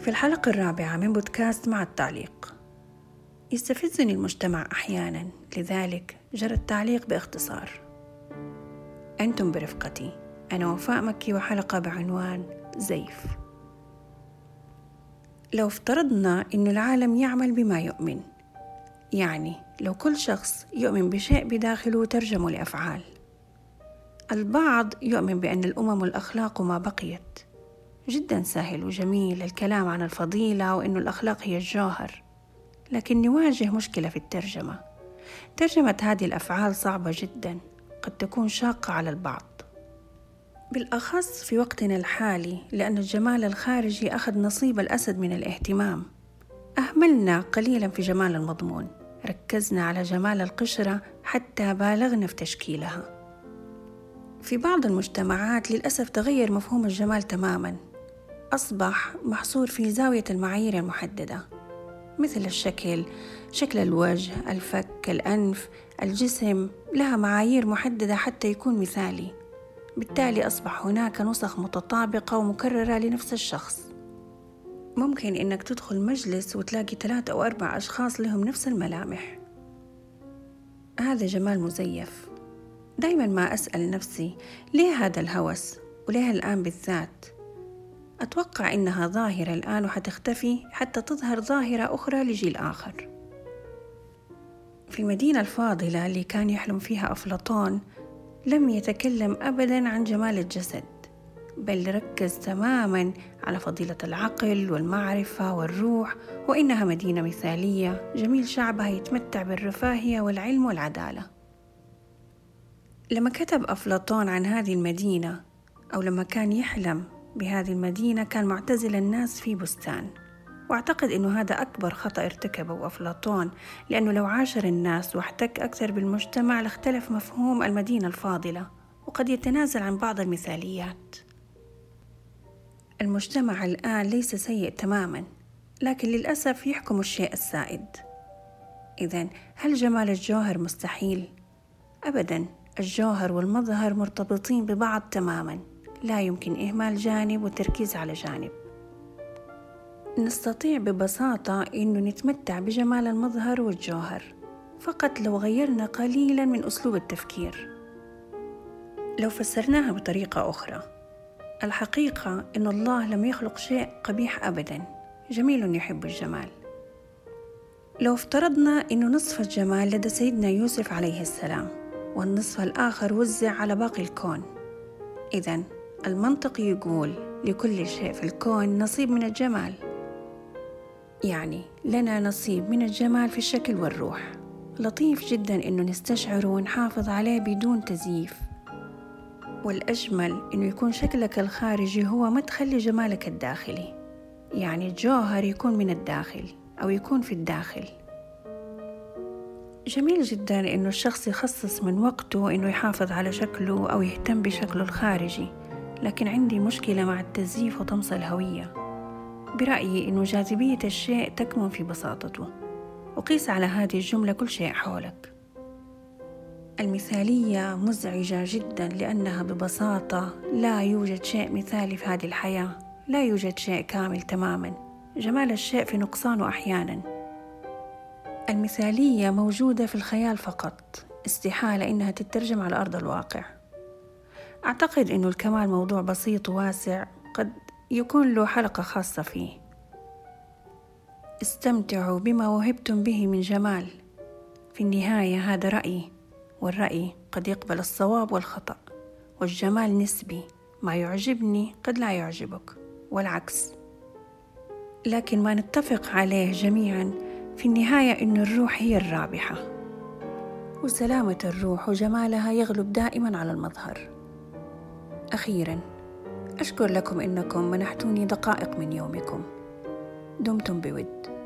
في الحلقة الرابعة من بودكاست مع التعليق. يستفزني المجتمع أحيانا لذلك جرى التعليق باختصار. أنتم برفقتي أنا وفاء مكي وحلقة بعنوان زيف. لو افترضنا أن العالم يعمل بما يؤمن يعني لو كل شخص يؤمن بشيء بداخله ترجمه لأفعال البعض يؤمن بأن الأمم والأخلاق ما بقيت. جدا سهل وجميل الكلام عن الفضيلة وأن الأخلاق هي الجوهر لكن نواجه مشكلة في الترجمة. ترجمة هذه الأفعال صعبة جدا قد تكون شاقة على البعض. بالأخص في وقتنا الحالي لأن الجمال الخارجي أخذ نصيب الأسد من الاهتمام. أهملنا قليلا في جمال المضمون. ركزنا على جمال القشرة حتى بالغنا في تشكيلها. في بعض المجتمعات للأسف تغير مفهوم الجمال تماما. أصبح محصور في زاوية المعايير المحددة مثل الشكل شكل الوجه الفك الأنف الجسم لها معايير محددة حتى يكون مثالي. بالتالي أصبح هناك نسخ متطابقة ومكررة لنفس الشخص. ممكن إنك تدخل مجلس وتلاقي ثلاثة أو أربع أشخاص لهم نفس الملامح. هذا جمال مزيف. دايما ما أسأل نفسي ليه هذا الهوس؟ وليه الآن بالذات؟ أتوقع إنها ظاهرة الآن وحتختفي حتى تظهر ظاهرة أخرى لجيل آخر. في المدينة الفاضلة اللي كان يحلم فيها أفلاطون لم يتكلم أبدا عن جمال الجسد بل ركز تماما على فضيلة العقل والمعرفة والروح وإنها مدينة مثالية جميل شعبها يتمتع بالرفاهية والعلم والعدالة. لما كتب أفلاطون عن هذه المدينة أو لما كان يحلم بهذه المدينة كان معتزل الناس في بستان. واعتقد إنه هذا أكبر خطأ ارتكبه أفلاطون لأنه لو عاشر الناس واحتك أكثر بالمجتمع لاختلف مفهوم المدينة الفاضلة وقد يتنازل عن بعض المثاليات. المجتمع الآن ليس سيء تماما لكن للأسف يحكم الشيء السائد. اذا هل جمال الجوهر مستحيل؟ ابدا الجوهر والمظهر مرتبطين ببعض تماما. لا يمكن إهمال جانب والتركيز على جانب. نستطيع ببساطة أنه نتمتع بجمال المظهر والجوهر فقط لو غيرنا قليلا من أسلوب التفكير. لو فسرناها بطريقة أخرى الحقيقة أن الله لم يخلق شيء قبيح أبدا. جميل يحب الجمال. لو افترضنا أنه نصف الجمال لدى سيدنا يوسف عليه السلام والنصف الآخر وزع على باقي الكون. إذا المنطق يقول لكل شيء في الكون نصيب من الجمال. يعني لنا نصيب من الجمال في الشكل والروح. لطيف جدا إنه نستشعره ونحافظ عليه بدون تزييف. والأجمل إنه يكون شكلك الخارجي هو مدخل لجمالك الداخلي. يعني الجوهر يكون من الداخل أو يكون في الداخل. جميل جدا إنه الشخص يخصص من وقته إنه يحافظ على شكله أو يهتم بشكله الخارجي. لكن عندي مشكلة مع التزييف وطمس الهوية. برأيي إنه جاذبية الشيء تكمن في بساطته. وقيس على هذه الجملة كل شيء حولك. المثالية مزعجة جدا لأنها ببساطة لا يوجد شيء مثالي في هذه الحياة. لا يوجد شيء كامل تماما. جمال الشيء في نقصانه أحيانا. المثالية موجودة في الخيال فقط. استحالة إنها تترجم على أرض الواقع. أعتقد أن الكمال موضوع بسيط وواسع قد يكون له حلقة خاصة فيه. استمتعوا بما وهبتم به من جمال. في النهاية هذا رأيي والرأي قد يقبل الصواب والخطأ والجمال نسبي. ما يعجبني قد لا يعجبك والعكس. لكن ما نتفق عليه جميعا في النهاية أن الروح هي الرابحة. وسلامة الروح وجمالها يغلب دائما على المظهر. أخيرا أشكر لكم إنكم منحتوني دقائق من يومكم. دمتم بود.